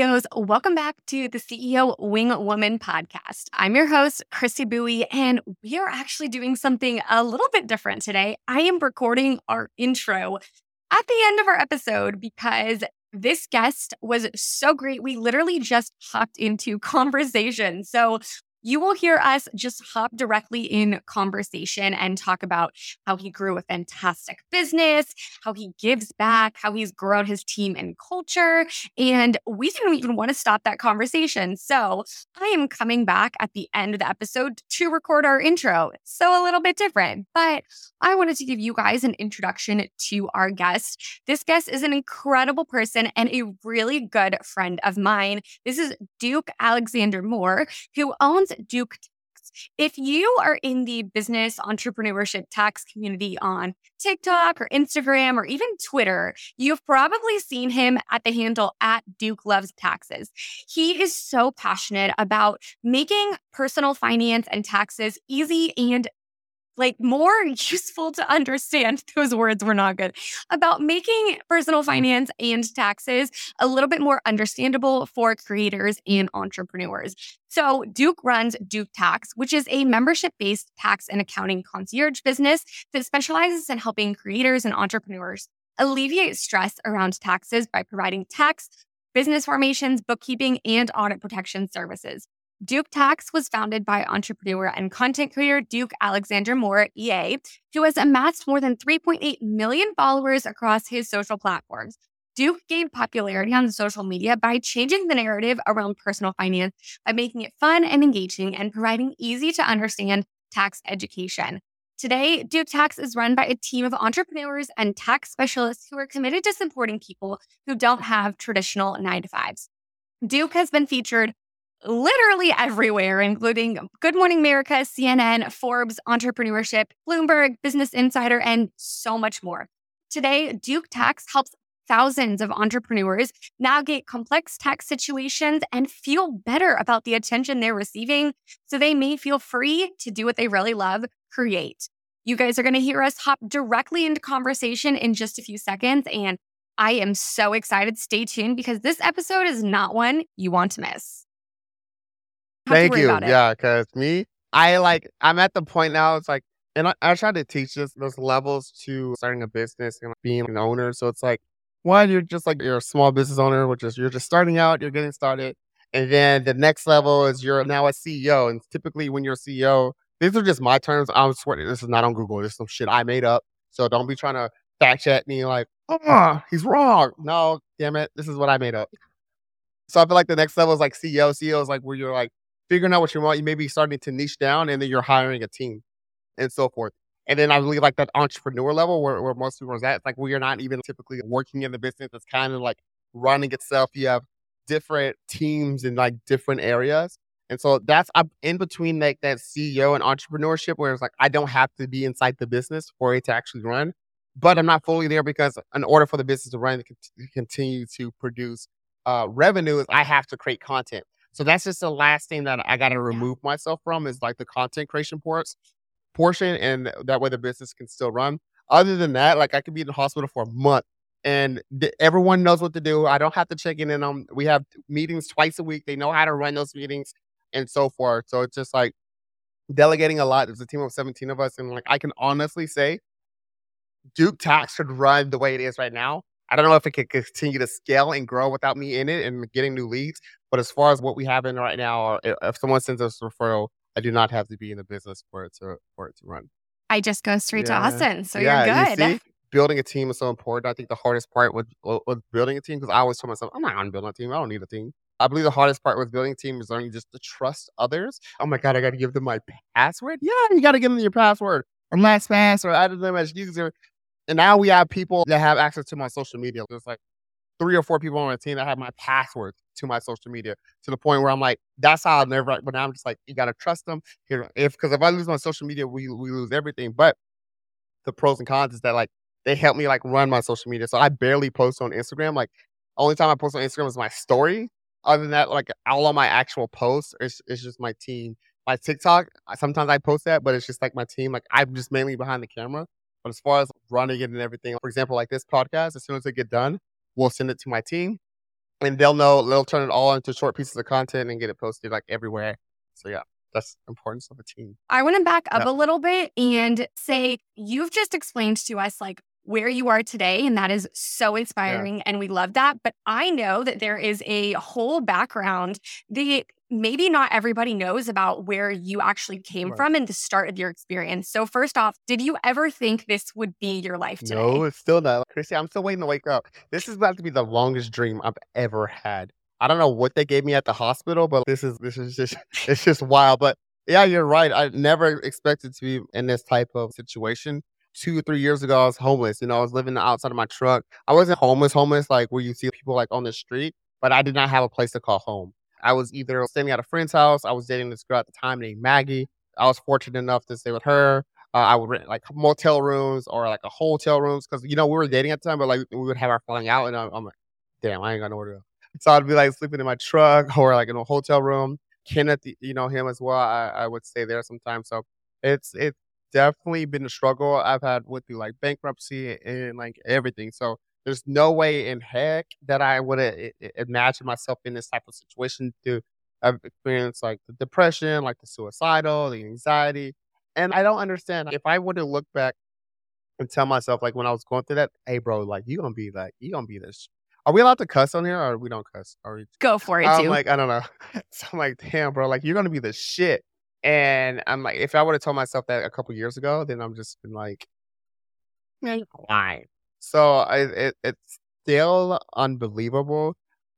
CEOs. Welcome back to the CEO Wing Woman podcast. I'm your host, Christy Bowie, and we are actually doing something a little bit different today. I am recording our intro at the end of our episode because this guest was so great. We literally just hopped into conversation. So you will hear us just hop directly in conversation and talk about how he grew a fantastic business, how he gives back, how he's grown his team and culture. And we didn't even want to stop that conversation. So I am coming back at the end of the episode to record our intro. So a little bit different, but I wanted to give you guys an introduction to our guest. This guest is an incredible person and a really good friend of mine. This is Duke Alexander Moore, who owns Duke Tax. If you are in the business entrepreneurship tax community on TikTok or Instagram or even Twitter, you've probably seen him at the handle at Duke Loves Taxes. He is so passionate about making personal finance and taxes easy and like more useful to understand. Those words were not good about making personal finance and taxes a little bit more understandable for creators and entrepreneurs. So, Duke runs Duke Tax, which is a membership based tax and accounting concierge business that specializes in helping creators and entrepreneurs alleviate stress around taxes by providing tax, business formations, bookkeeping, and audit protection services. Duke Tax was founded by entrepreneur and content creator Duke Alexander Moore, EA, who has amassed more than 3.8 million followers across his social platforms. Duke gained popularity on social media by changing the narrative around personal finance by making it fun and engaging and providing easy to understand tax education. Today, Duke Tax is run by a team of entrepreneurs and tax specialists who are committed to supporting people who don't have traditional nine to fives. Duke has been featured literally everywhere, including Good Morning America, CNN, Forbes, Entrepreneurship, Bloomberg, Business Insider, and so much more. Today, Duke Tax helps thousands of entrepreneurs navigate complex tax situations and feel better about the attention they're receiving so they may feel free to do what they really love create. You guys are going to hear us hop directly into conversation in just a few seconds. And I am so excited. Stay tuned because this episode is not one you want to miss. Thank you. Yeah, because me, I like, I'm at the point now, it's like, and I, I try to teach this, those levels to starting a business and being an owner. So it's like, one, you're just like, you're a small business owner, which is you're just starting out, you're getting started. And then the next level is you're now a CEO. And typically, when you're a CEO, these are just my terms. I'm swearing this is not on Google. This is some shit I made up. So don't be trying to fact check me like, oh, he's wrong. No, damn it. This is what I made up. So I feel like the next level is like CEO. CEO is like where you're like, figuring out what you want, you may be starting to niche down and then you're hiring a team and so forth. And then I believe like that entrepreneur level where, where most people are at, it's like we are not even typically working in the business. It's kind of like running itself. You have different teams in like different areas. And so that's I'm in between like that CEO and entrepreneurship where it's like I don't have to be inside the business for it to actually run. But I'm not fully there because in order for the business to run to continue to produce uh, revenue, I have to create content. So that's just the last thing that I got to remove myself from is like the content creation ports portion, and that way the business can still run. Other than that, like I could be in the hospital for a month, and th- everyone knows what to do. I don't have to check in on them. We have meetings twice a week. They know how to run those meetings and so forth. So it's just like delegating a lot. There's a team of 17 of us, and like I can honestly say, Duke Tax should run the way it is right now. I don't know if it could continue to scale and grow without me in it and getting new leads. But as far as what we have in right now, or if someone sends us a referral, I do not have to be in the business for it to for it to run. I just go straight yeah. to Austin, so yeah, you're good. You see, building a team is so important. I think the hardest part was, was building a team because I always told myself, I'm not on building a team. I don't need a team. I believe the hardest part with building a team is learning just to trust others. Oh my God, I got to give them my password. Yeah, you got to give them your password or LastPass or add them as user. And now we have people that have access to my social media. It's like three or four people on my team that have my passwords to my social media to the point where I'm like, that's how I'll never. But now I'm just like, you gotta trust them. Here, if because if I lose my social media, we we lose everything. But the pros and cons is that like they help me like run my social media. So I barely post on Instagram. Like only time I post on Instagram is my story. Other than that, like all of my actual posts, it's, it's just my team. My TikTok, sometimes I post that, but it's just like my team. Like I'm just mainly behind the camera. But as far as running it and everything, for example, like this podcast, as soon as it get done, we'll send it to my team. and they'll know they'll turn it all into short pieces of content and get it posted like everywhere. So yeah, that's the importance of a team. I want to back up yeah. a little bit and say you've just explained to us like where you are today, and that is so inspiring, yeah. and we love that. But I know that there is a whole background that maybe not everybody knows about where you actually came right. from and the start of your experience. So, first off, did you ever think this would be your life today? No, it's still not. Chrissy, I'm still waiting to wake up. This is about to be the longest dream I've ever had. I don't know what they gave me at the hospital, but this is this is just it's just wild. But yeah, you're right. I never expected to be in this type of situation. Two or three years ago, I was homeless. You know, I was living outside of my truck. I wasn't homeless, homeless like where you see people like on the street, but I did not have a place to call home. I was either staying at a friend's house. I was dating this girl at the time named Maggie. I was fortunate enough to stay with her. Uh, I would rent like motel rooms or like a hotel rooms because you know we were dating at the time, but like we would have our falling out, and I'm, I'm like, damn, I ain't got nowhere to go. So I'd be like sleeping in my truck or like in a hotel room. Kenneth, you know him as well. I, I would stay there sometimes. So it's it's definitely been a struggle I've had with the like bankruptcy and like everything. So there's no way in heck that I would have imagined myself in this type of situation to have experienced like the depression, like the suicidal, the anxiety. And I don't understand if I would have looked back and tell myself like when I was going through that, hey bro, like you gonna be like you gonna be this. Are we allowed to cuss on here or we don't cuss? Are we go for it? I'm too. like, I don't know. So I'm like, damn, bro, like you're gonna be the shit. And I'm like, if I would have told myself that a couple years ago, then I'm just been like, why? So I, it, it's still unbelievable.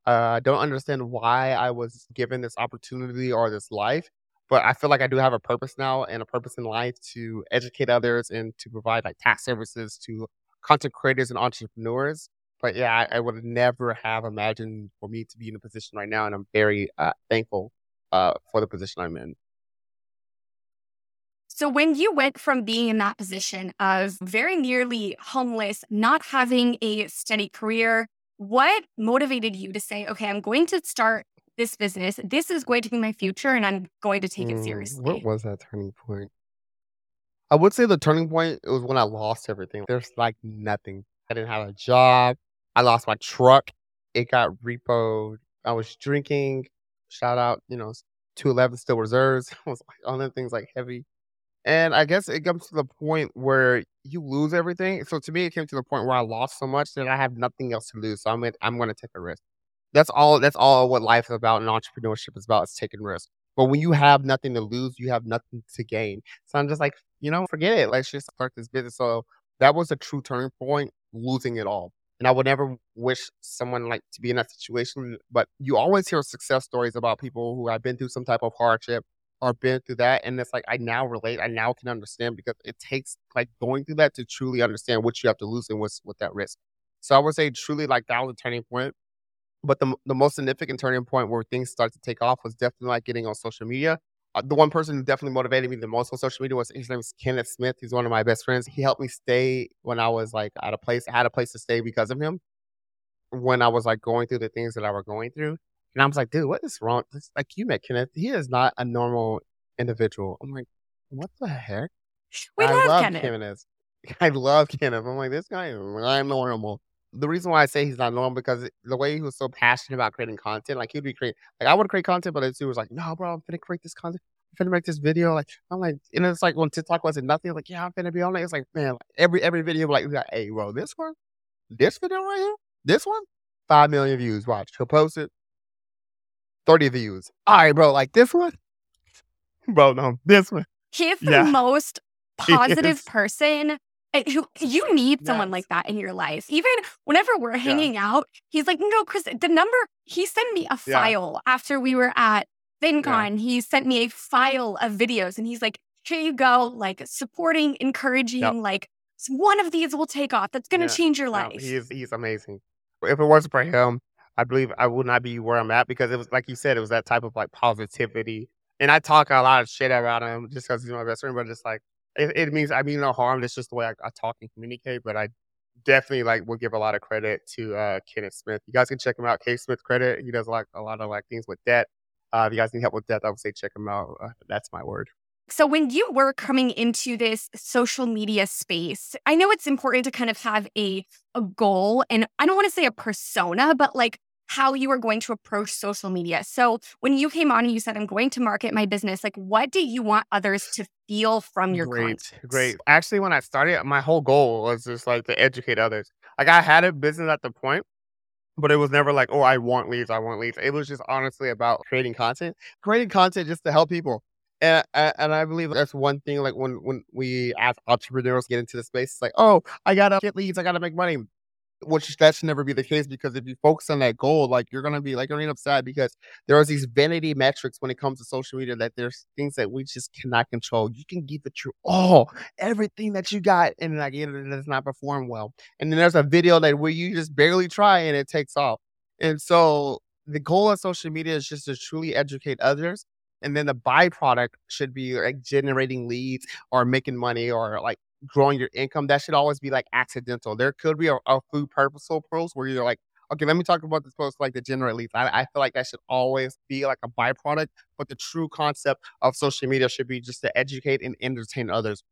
Uh, I don't understand why I was given this opportunity or this life, but I feel like I do have a purpose now and a purpose in life to educate others and to provide like tax services to content creators and entrepreneurs. But yeah, I, I would never have imagined for me to be in a position right now, and I'm very uh, thankful uh, for the position I'm in. So, when you went from being in that position of very nearly homeless, not having a steady career, what motivated you to say, okay, I'm going to start this business. This is going to be my future and I'm going to take it mm, seriously? What was that turning point? I would say the turning point it was when I lost everything. There's like nothing. I didn't have a job. I lost my truck. It got repoed. I was drinking. Shout out, you know, 211 still reserves. I was like on the things like heavy. And I guess it comes to the point where you lose everything. So to me, it came to the point where I lost so much that I have nothing else to lose. So I'm gonna, I'm going to take a risk. That's all. That's all what life is about and entrepreneurship is about. Is taking risks. But when you have nothing to lose, you have nothing to gain. So I'm just like, you know, forget it. Let's just start this business. So that was a true turning point, losing it all. And I would never wish someone like to be in that situation. But you always hear success stories about people who have been through some type of hardship or been through that. And it's like, I now relate. I now can understand because it takes like going through that to truly understand what you have to lose and what's with that risk. So I would say truly like that was a turning point. But the, the most significant turning point where things started to take off was definitely like getting on social media. Uh, the one person who definitely motivated me the most on social media was his name is Kenneth Smith. He's one of my best friends. He helped me stay when I was like at a place, I had a place to stay because of him. When I was like going through the things that I were going through, and I was like, dude, what is wrong? It's like you met Kenneth. He is not a normal individual. I'm like, what the heck? We I love, love Kenneth. Kenneth. I love Kenneth. I'm like, this guy is not normal. The reason why I say he's not normal because the way he was so passionate about creating content, like he'd be creating, like I would create content, but he was like, no, bro, I'm gonna create this content. I'm gonna make this video. Like I'm like, and it's like when TikTok wasn't nothing. Like yeah, I'm gonna be on it. It's like man, like, every every video like, like, hey, bro, this one, this video right here, this one, five million views. Watch, he'll post it, 30 views. All right, bro. Like this one, bro. No, this one. He's the yeah. most positive person. Eh, who you need someone yes. like that in your life. Even whenever we're hanging yeah. out, he's like, "No, Chris, the number." He sent me a file yeah. after we were at FinCon. He sent me a file of videos, and he's like, "Here you go, like supporting, encouraging, yep. like." One of these will take off. That's going to change your life. No, he's he's amazing. If it wasn't for him, I believe I would not be where I'm at because it was like you said, it was that type of like positivity. And I talk a lot of shit about him just because he's my best friend, but it's like it, it, means I mean no harm. It's just the way I, I, talk and communicate. But I definitely like will give a lot of credit to uh, Kenneth Smith. You guys can check him out. K Smith credit. He does like a lot of like things with debt. Uh, if you guys need help with debt, I would say check him out. Uh, that's my word. So, when you were coming into this social media space, I know it's important to kind of have a, a goal and I don't want to say a persona, but like how you are going to approach social media. So when you came on and you said, I'm going to market my business, like what do you want others to feel from your great, content? Great. Actually, when I started, my whole goal was just like to educate others. Like I had a business at the point, but it was never like, oh, I want leads, I want leads. It was just honestly about creating content, creating content just to help people. And, and I believe that's one thing. Like when when we as entrepreneurs get into the space, it's like, oh, I gotta get leads, I gotta make money which that should never be the case because if you focus on that goal, like you're gonna be like you're gonna because there are these vanity metrics when it comes to social media that there's things that we just cannot control. You can give it your all, everything that you got, and like it does not perform well. And then there's a video that where you just barely try and it takes off. And so the goal of social media is just to truly educate others. And then the byproduct should be like generating leads or making money or like growing your income, that should always be like accidental. There could be a, a food purposeful post where you're like, okay, let me talk about this post like the general leads. I, I feel like that should always be like a byproduct, but the true concept of social media should be just to educate and entertain others.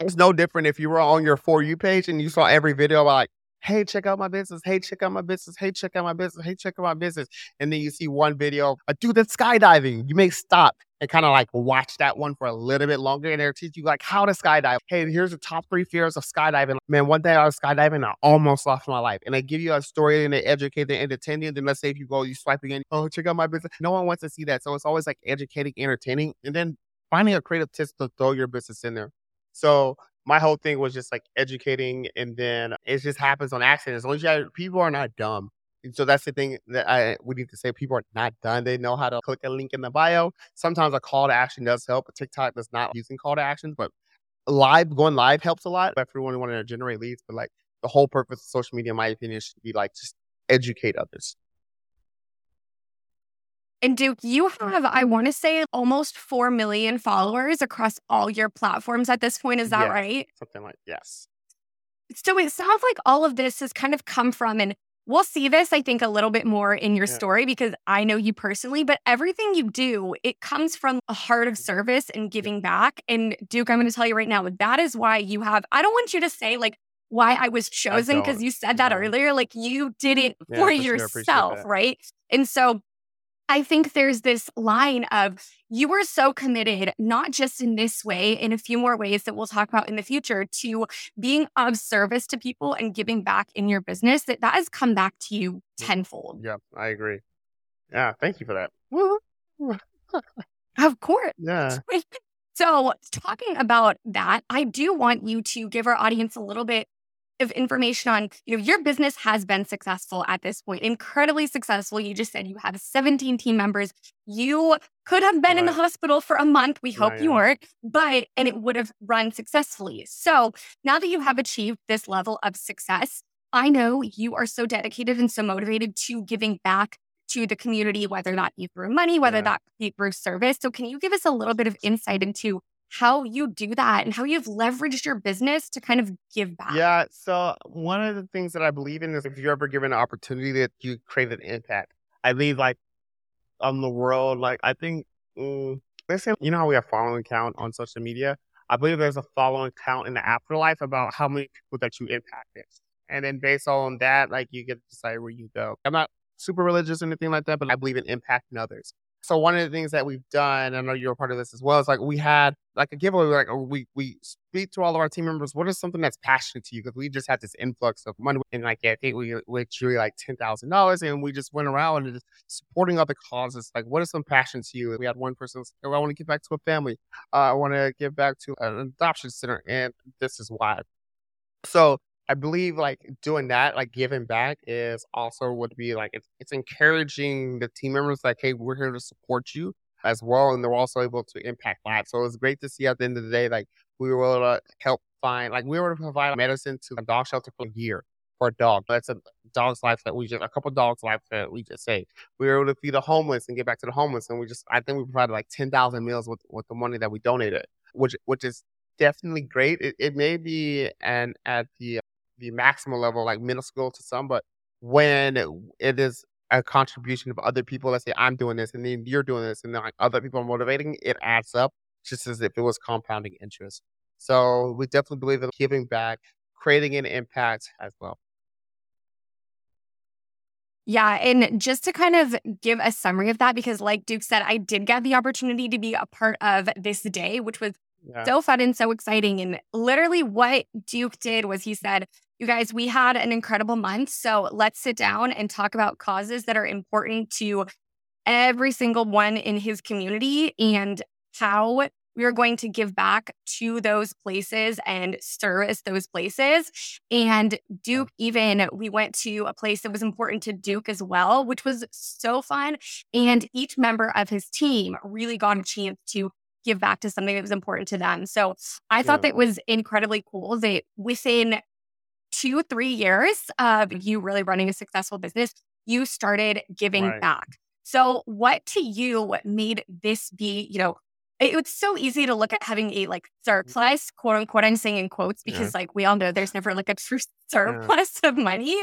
It's no different if you were on your For You page and you saw every video about like, hey, check out my business. Hey, check out my business. Hey, check out my business. Hey, check out my business. And then you see one video, a dude that's skydiving. You may stop and kind of like watch that one for a little bit longer and they'll teach you like how to skydive. Hey, here's the top three fears of skydiving. Man, one day I was skydiving, I almost lost my life. And they give you a story and they educate, they entertain you. Then let's say if you go, you swipe again, oh, check out my business. No one wants to see that. So it's always like educating, entertaining, and then finding a creative twist to throw your business in there. So my whole thing was just like educating and then it just happens on accident. As long as you have, people are not dumb. And so that's the thing that I we need to say. People are not done. They know how to click a link in the bio. Sometimes a call to action does help. But TikTok does not using call to actions, but live going live helps a lot. Everyone wanting to generate leads, but like the whole purpose of social media, in my opinion, should be like just educate others. And Duke, you have, I want to say, almost 4 million followers across all your platforms at this point. Is that right? Something like, yes. So it sounds like all of this has kind of come from, and we'll see this, I think, a little bit more in your yeah. story because I know you personally, but everything you do, it comes from a heart of service and giving back. And Duke, I'm going to tell you right now, that is why you have, I don't want you to say, like, why I was chosen because you said that no. earlier. Like you did it yeah, for, for yourself, sure. right? And so I think there's this line of you were so committed, not just in this way, in a few more ways that we'll talk about in the future, to being of service to people and giving back in your business that that has come back to you mm. tenfold. Yeah, I agree. Yeah, thank you for that. of course. Yeah. So, talking about that, I do want you to give our audience a little bit of information on, you know, your business has been successful at this point, incredibly successful. You just said you have 17 team members. You could have been right. in the hospital for a month. We hope you weren't, but, and it would have run successfully. So now that you have achieved this level of success, I know you are so dedicated and so motivated to giving back to the community, whether that be through money, whether yeah. that be through service. So, can you give us a little bit of insight into how you do that and how you've leveraged your business to kind of give back. Yeah. So one of the things that I believe in is if you're ever given an opportunity that you create an impact. I believe like on the world, like I think mm, let's say you know how we have following count on social media. I believe there's a following count in the afterlife about how many people that you impacted. And then based on that, like you get to decide where you go. I'm not super religious or anything like that, but I believe in impacting others. So one of the things that we've done, I know you're a part of this as well, is like we had like a giveaway, like we we speak to all of our team members. What is something that's passionate to you? Because we just had this influx of money, and like yeah, I think we we drew like ten thousand dollars, and we just went around and just supporting other causes. Like, what is some passion to you? We had one person say, oh, "I want to give back to a family. Uh, I want to give back to an adoption center," and this is why. So I believe like doing that, like giving back is also would be like it's, it's encouraging the team members like, hey, we're here to support you as well. And they're also able to impact lives. So it's great to see at the end of the day, like we were able to help find, like we were able to provide medicine to a dog shelter for a year for a dog. That's a dog's life that we just, a couple dogs' life that we just saved. We were able to feed the homeless and get back to the homeless. And we just, I think we provided like 10,000 meals with, with the money that we donated, which, which is definitely great. It, it may be and at the the maximal level, like middle school to some, but when it is a contribution of other people, let's say I'm doing this and then you're doing this and then like other people are motivating, it adds up just as if it was compounding interest. So we definitely believe in giving back, creating an impact as well. Yeah. And just to kind of give a summary of that, because like Duke said, I did get the opportunity to be a part of this day, which was yeah. so fun and so exciting. And literally, what Duke did was he said, You guys, we had an incredible month. So let's sit down and talk about causes that are important to every single one in his community and how we are going to give back to those places and service those places. And Duke, even we went to a place that was important to Duke as well, which was so fun. And each member of his team really got a chance to give back to something that was important to them. So I thought that was incredibly cool that within two, three years of mm-hmm. you really running a successful business, you started giving right. back. So, what to you made this be, you know, it, it's so easy to look at having a like mm-hmm. surplus, quote unquote. I'm saying in quotes because yeah. like we all know there's never like a true surplus yeah. of money.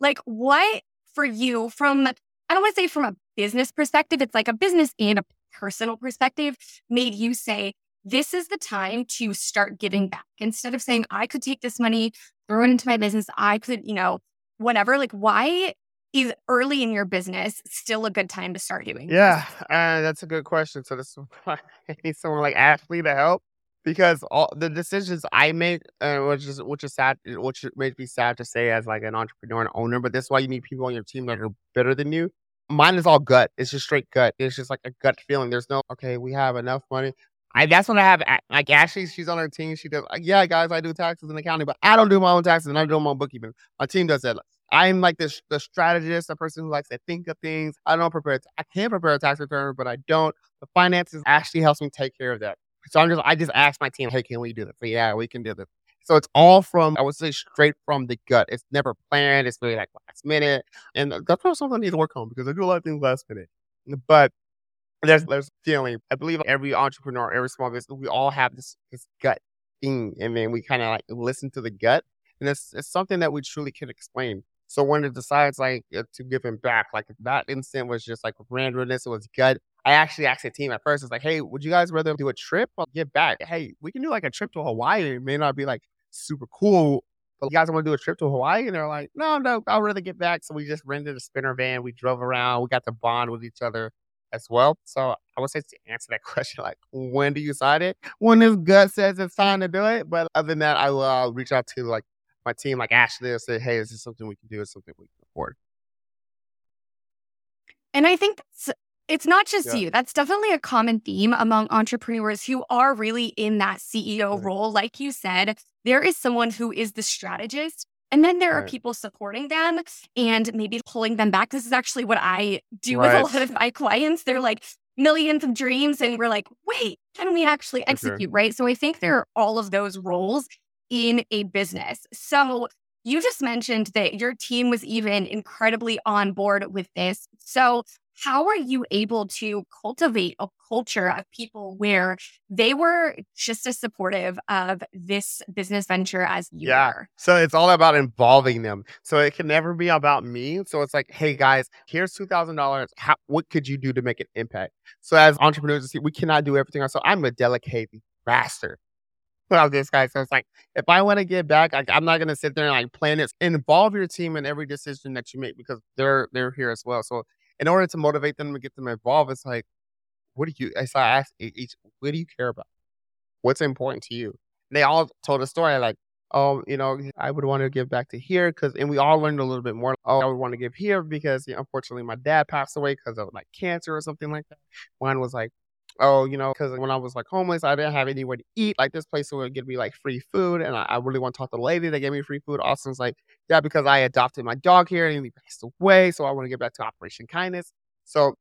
Like what for you from I don't want to say from a business perspective, it's like a business and a personal perspective made you say, this is the time to start giving back instead of saying, I could take this money, throw it into my business. I could, you know, whatever. Like, why is early in your business still a good time to start doing? Yeah, uh, that's a good question. So this is why I need someone like Ashley to help because all the decisions I make, uh, which is which is sad, which makes me sad to say as like an entrepreneur and owner. But that's why you need people on your team that are better than you. Mine is all gut. It's just straight gut. It's just like a gut feeling. There's no okay. We have enough money. I, that's what I have. Like Ashley, she's on her team. She does. Like, yeah, guys, I do taxes and accounting, but I don't do my own taxes and I do my own bookkeeping. My team does that. I'm like this the strategist, the person who likes to think of things. I don't prepare. I can prepare a tax return, but I don't. The finances Ashley helps me take care of that. So I'm just I just ask my team, hey, can we do this? Yeah, we can do this. So it's all from I would say straight from the gut. It's never planned. It's really like last minute, and uh, that's probably something I need to work on because I do a lot of things last minute. But there's there's feeling. I believe every entrepreneur, every small business, we all have this this gut thing, and then we kind of like listen to the gut, and it's it's something that we truly can explain. So when it decides like uh, to give him back, like that instant was just like randomness, it was gut. I actually asked the team at first, it's like, hey, would you guys rather do a trip or give back? Hey, we can do like a trip to Hawaii. It may not be like super cool, but you guys want to do a trip to Hawaii? And they're like, no, no, I'll rather get back. So we just rented a Sprinter van. We drove around. We got to bond with each other as well. So I would say to answer that question, like, when do you decide it? When his gut says it's time to do it. But other than that, I will uh, reach out to like my team, like Ashley, and say, hey, is this something we can do? Is something we can afford? And I think it's not just yeah. you. That's definitely a common theme among entrepreneurs who are really in that CEO right. role. Like you said, there is someone who is the strategist, and then there right. are people supporting them and maybe pulling them back. This is actually what I do right. with a lot of my clients. They're like millions of dreams, and we're like, wait, can we actually execute? Right. So I think there are all of those roles in a business. So you just mentioned that your team was even incredibly on board with this. So how are you able to cultivate a culture of people where they were just as supportive of this business venture as you yeah. were? So it's all about involving them. So it can never be about me. So it's like, hey guys, here's two thousand dollars. What could you do to make an impact? So as entrepreneurs, we cannot do everything. So I'm a delicate bastard of this guy. So it's like, if I want to get back, like, I'm not gonna sit there and like plan it. Involve your team in every decision that you make because they're they're here as well. So in order to motivate them to get them involved, it's like, what do you? So I asked each, what do you care about? What's important to you? And they all told a story like, oh, you know, I would want to give back to here because, and we all learned a little bit more. Oh, I would want to give here because you know, unfortunately my dad passed away because of like cancer or something like that. One was like, oh, you know, because when I was like homeless, I didn't have anywhere to eat. Like this place would give me like free food, and I, I really want to talk to the lady that gave me free food. Austin's like, yeah, because I adopted my dog here and he passed away, so I want to get back to Operation Kindness. So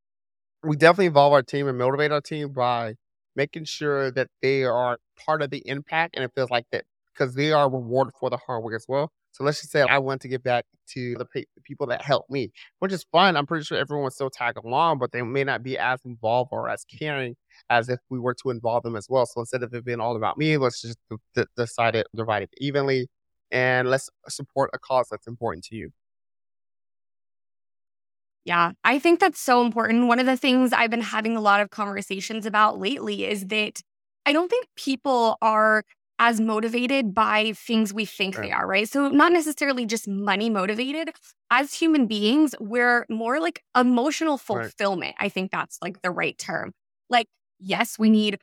we definitely involve our team and motivate our team by making sure that they are part of the impact, and it feels like that because they are rewarded for the hard work as well. So let's just say I want to get back to the, the people that helped me, which is fun. I'm pretty sure everyone still tag along, but they may not be as involved or as caring as if we were to involve them as well. So instead of it being all about me, let's just d- decide it, divide it evenly, and let's support a cause that's important to you. Yeah, I think that's so important. One of the things I've been having a lot of conversations about lately is that I don't think people are as motivated by things we think right. they are, right? So, not necessarily just money motivated. As human beings, we're more like emotional fulfillment. Right. I think that's like the right term. Like, yes, we need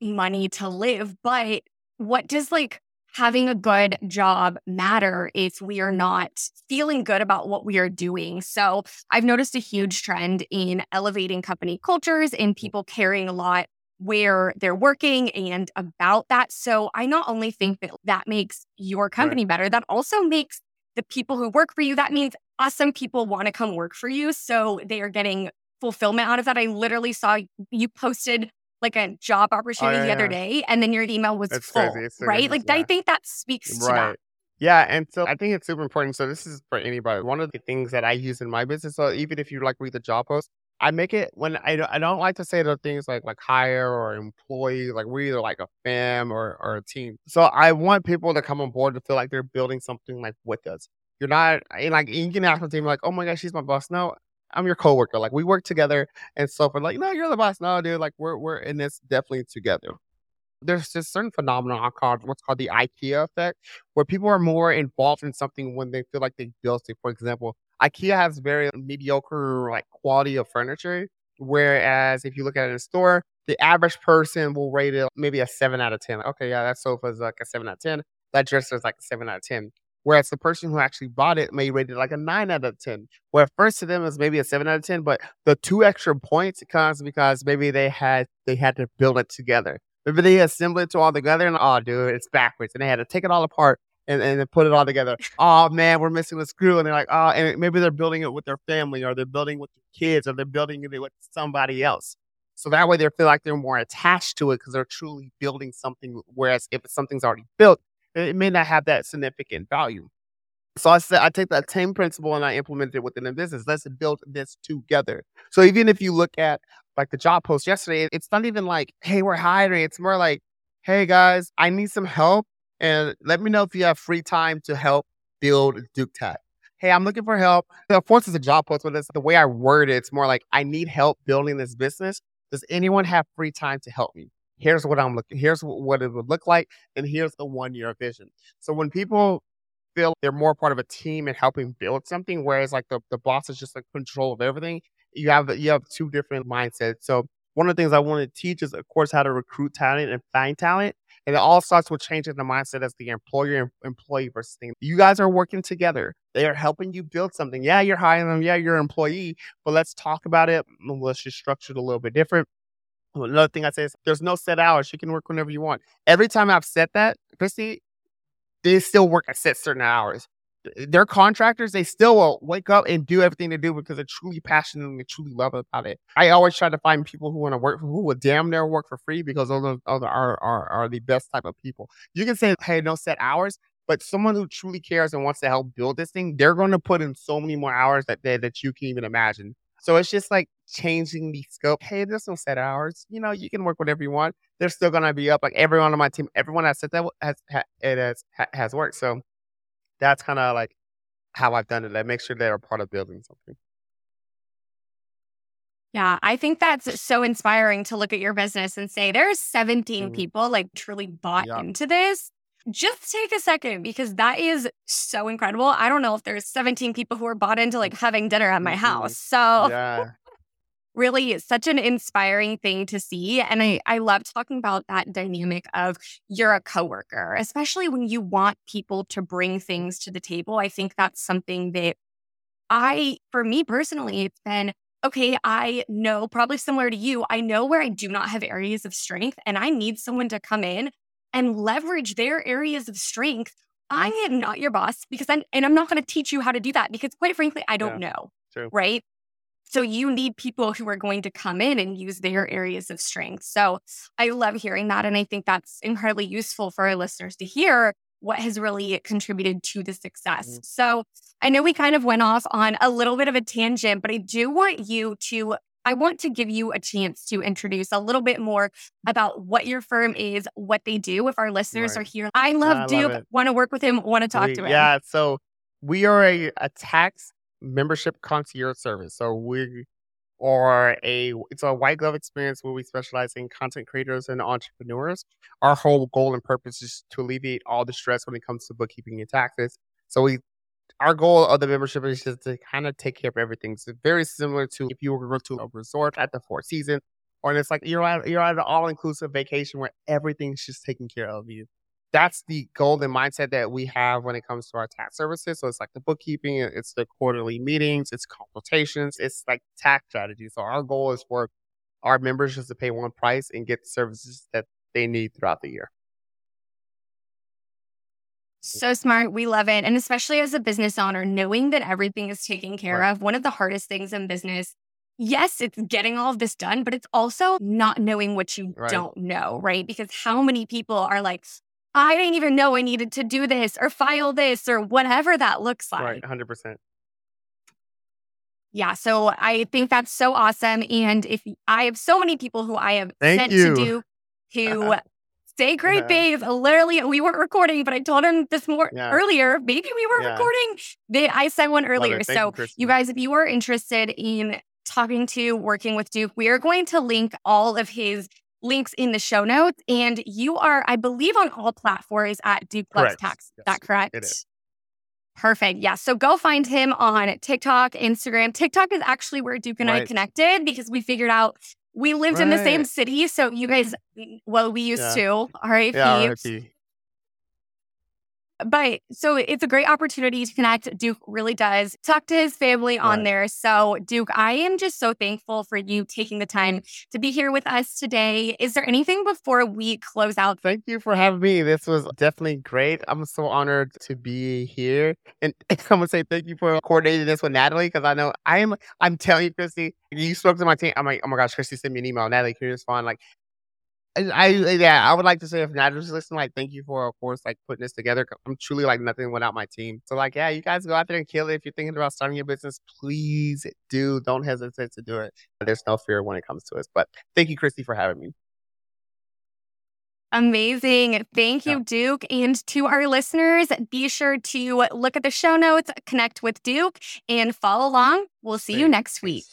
money to live, but what does like having a good job matter if we are not feeling good about what we are doing. So I've noticed a huge trend in elevating company cultures and mm. people caring a lot where they're working and about that. So I not only hmm. think that that makes your company right. better, that also makes the people who work for you, that means awesome people want to come work for you. So they are getting fulfillment out of that. I literally saw you posted like a job oh, opportunity oh, yeah, the other yeah. day and then your email was it's full, right? Like yeah. I think that speaks to that. Yeah, and so I think it's super important. So this is for anybody. One of the things that I use in my business. So even if you like read the job post, I make it when I don't, I don't like to say the things like like hire or employee. Like we're either like a fam or or a team. So I want people to come on board to feel like they're building something like with us. You're not like you can ask the team like, oh my gosh, she's my boss. No, I'm your coworker. Like we work together and so forth. Like, no, you're the boss. No, dude, like we're we're in this definitely together. There's just certain phenomena called what's called the IKEA effect, where people are more involved in something when they feel like they built it. For example, IKEA has very mediocre like quality of furniture. Whereas if you look at it in a store, the average person will rate it maybe a seven out of ten. Okay, yeah, that sofa is like a seven out of ten. That dresser is like a seven out of ten. Whereas the person who actually bought it may rate it like a nine out of 10. Where first to them is maybe a seven out of 10, but the two extra points comes because maybe they had they had to build it together. Maybe they assembled it all together and oh dude, it's backwards. And they had to take it all apart and, and then put it all together. oh man, we're missing the screw. And they're like, oh, and maybe they're building it with their family or they're building with their kids or they're building it with somebody else. So that way they feel like they're more attached to it because they're truly building something. Whereas if something's already built, it may not have that significant value. So I said I take that same principle and I implement it within the business. Let's build this together. So even if you look at like the job post yesterday, it's not even like, hey, we're hiring. It's more like, hey guys, I need some help. And let me know if you have free time to help build Duke Tax. Hey, I'm looking for help. Of course, it's a job post, but it's the way I word it. It's more like I need help building this business. Does anyone have free time to help me? here's what I'm looking, here's what it would look like, and here's the one year vision. So when people feel they're more part of a team and helping build something, whereas like the, the boss is just like control of everything, you have you have two different mindsets. So one of the things I want to teach is of course how to recruit talent and find talent. And it all starts with changing the mindset as the employer employee versus thing. You guys are working together. They are helping you build something. Yeah, you're hiring them. Yeah, you're an employee, but let's talk about it. Mm, let's just structure it a little bit different. Another thing I say is there's no set hours. You can work whenever you want. Every time I've said that, Christy, they still work at set certain hours. They're contractors. They still will wake up and do everything they do because they're truly passionate and they truly love about it. I always try to find people who want to work, for who will damn near work for free because those are, are, are, are the best type of people. You can say, hey, no set hours, but someone who truly cares and wants to help build this thing, they're going to put in so many more hours that they, that you can even imagine. So it's just like changing the scope. Hey, there's no set hours. You know, you can work whatever you want. They're still gonna be up. Like everyone on my team, everyone has said that has it has has worked. So that's kind of like how I've done it. I make sure they're a part of building something. Yeah, I think that's so inspiring to look at your business and say there's 17 mm-hmm. people like truly bought yeah. into this just take a second because that is so incredible. I don't know if there's 17 people who are bought into like having dinner at my house. So yeah. Really such an inspiring thing to see. And I, I love talking about that dynamic of you're a coworker, especially when you want people to bring things to the table. I think that's something that I, for me personally, it's been okay, I know, probably similar to you, I know where I do not have areas of strength and I need someone to come in and leverage their areas of strength. I am not your boss because I'm, and I'm not going to teach you how to do that because quite frankly, I don't yeah, know. True. Right. So you need people who are going to come in and use their areas of strength. So I love hearing that. And I think that's incredibly useful for our listeners to hear what has really contributed to the success. Mm-hmm. So I know we kind of went off on a little bit of a tangent, but I do want you to I want to give you a chance to introduce a little bit more about what your firm is, what they do. If our listeners right. are here, I love I Duke, love want to work with him, want to talk we, to him. Yeah, so we are a, a tax membership concierge service. So we or a it's a white glove experience where we specialize in content creators and entrepreneurs. Our whole goal and purpose is to alleviate all the stress when it comes to bookkeeping and taxes. So we our goal of the membership is just to kind of take care of everything. So very similar to if you were to go to a resort at the Four Seasons, or it's like you're at you're at an all inclusive vacation where everything's just taken care of you. That's the golden mindset that we have when it comes to our tax services. So it's like the bookkeeping, it's the quarterly meetings, it's consultations, it's like tax strategy. So our goal is for our members just to pay one price and get the services that they need throughout the year. So smart. We love it. And especially as a business owner, knowing that everything is taken care right. of, one of the hardest things in business, yes, it's getting all of this done, but it's also not knowing what you right. don't know, right? Because how many people are like, I didn't even know I needed to do this or file this or whatever that looks like. Right. 100%. Yeah. So I think that's so awesome. And if I have so many people who I have Thank sent you. to do who Stay great, babe. Literally, we weren't recording, but I told him this more yeah. earlier. Maybe we were yeah. recording. They, I sent one earlier. So, you, you guys, if you are interested in talking to, working with Duke, we are going to link all of his links in the show notes. And you are, I believe, on all platforms at Duke Plus Tax. Yes. Is that correct? It is. Perfect. Yeah. So go find him on TikTok, Instagram. TikTok is actually where Duke and right. I connected because we figured out we lived right. in the same city, so you guys, well, we used yeah. to. RIP. Yeah, RIP. But so it's a great opportunity to connect. Duke really does talk to his family right. on there. So, Duke, I am just so thankful for you taking the time to be here with us today. Is there anything before we close out? Thank you for having me. This was definitely great. I'm so honored to be here. And I'm gonna say thank you for coordinating this with Natalie because I know I am. I'm telling you, Christy, you spoke to my team. I'm like, oh my gosh, Christy sent me an email. Natalie, can you respond? Like, I yeah, I would like to say if not just listening, like thank you for of course like putting this together. I'm truly like nothing without my team. So like yeah, you guys go out there and kill it. If you're thinking about starting your business, please do. Don't hesitate to do it. There's no fear when it comes to us. But thank you, Christy, for having me. Amazing. Thank you. Duke. And to our listeners, be sure to look at the show notes, connect with Duke, and follow along. We'll see you next week.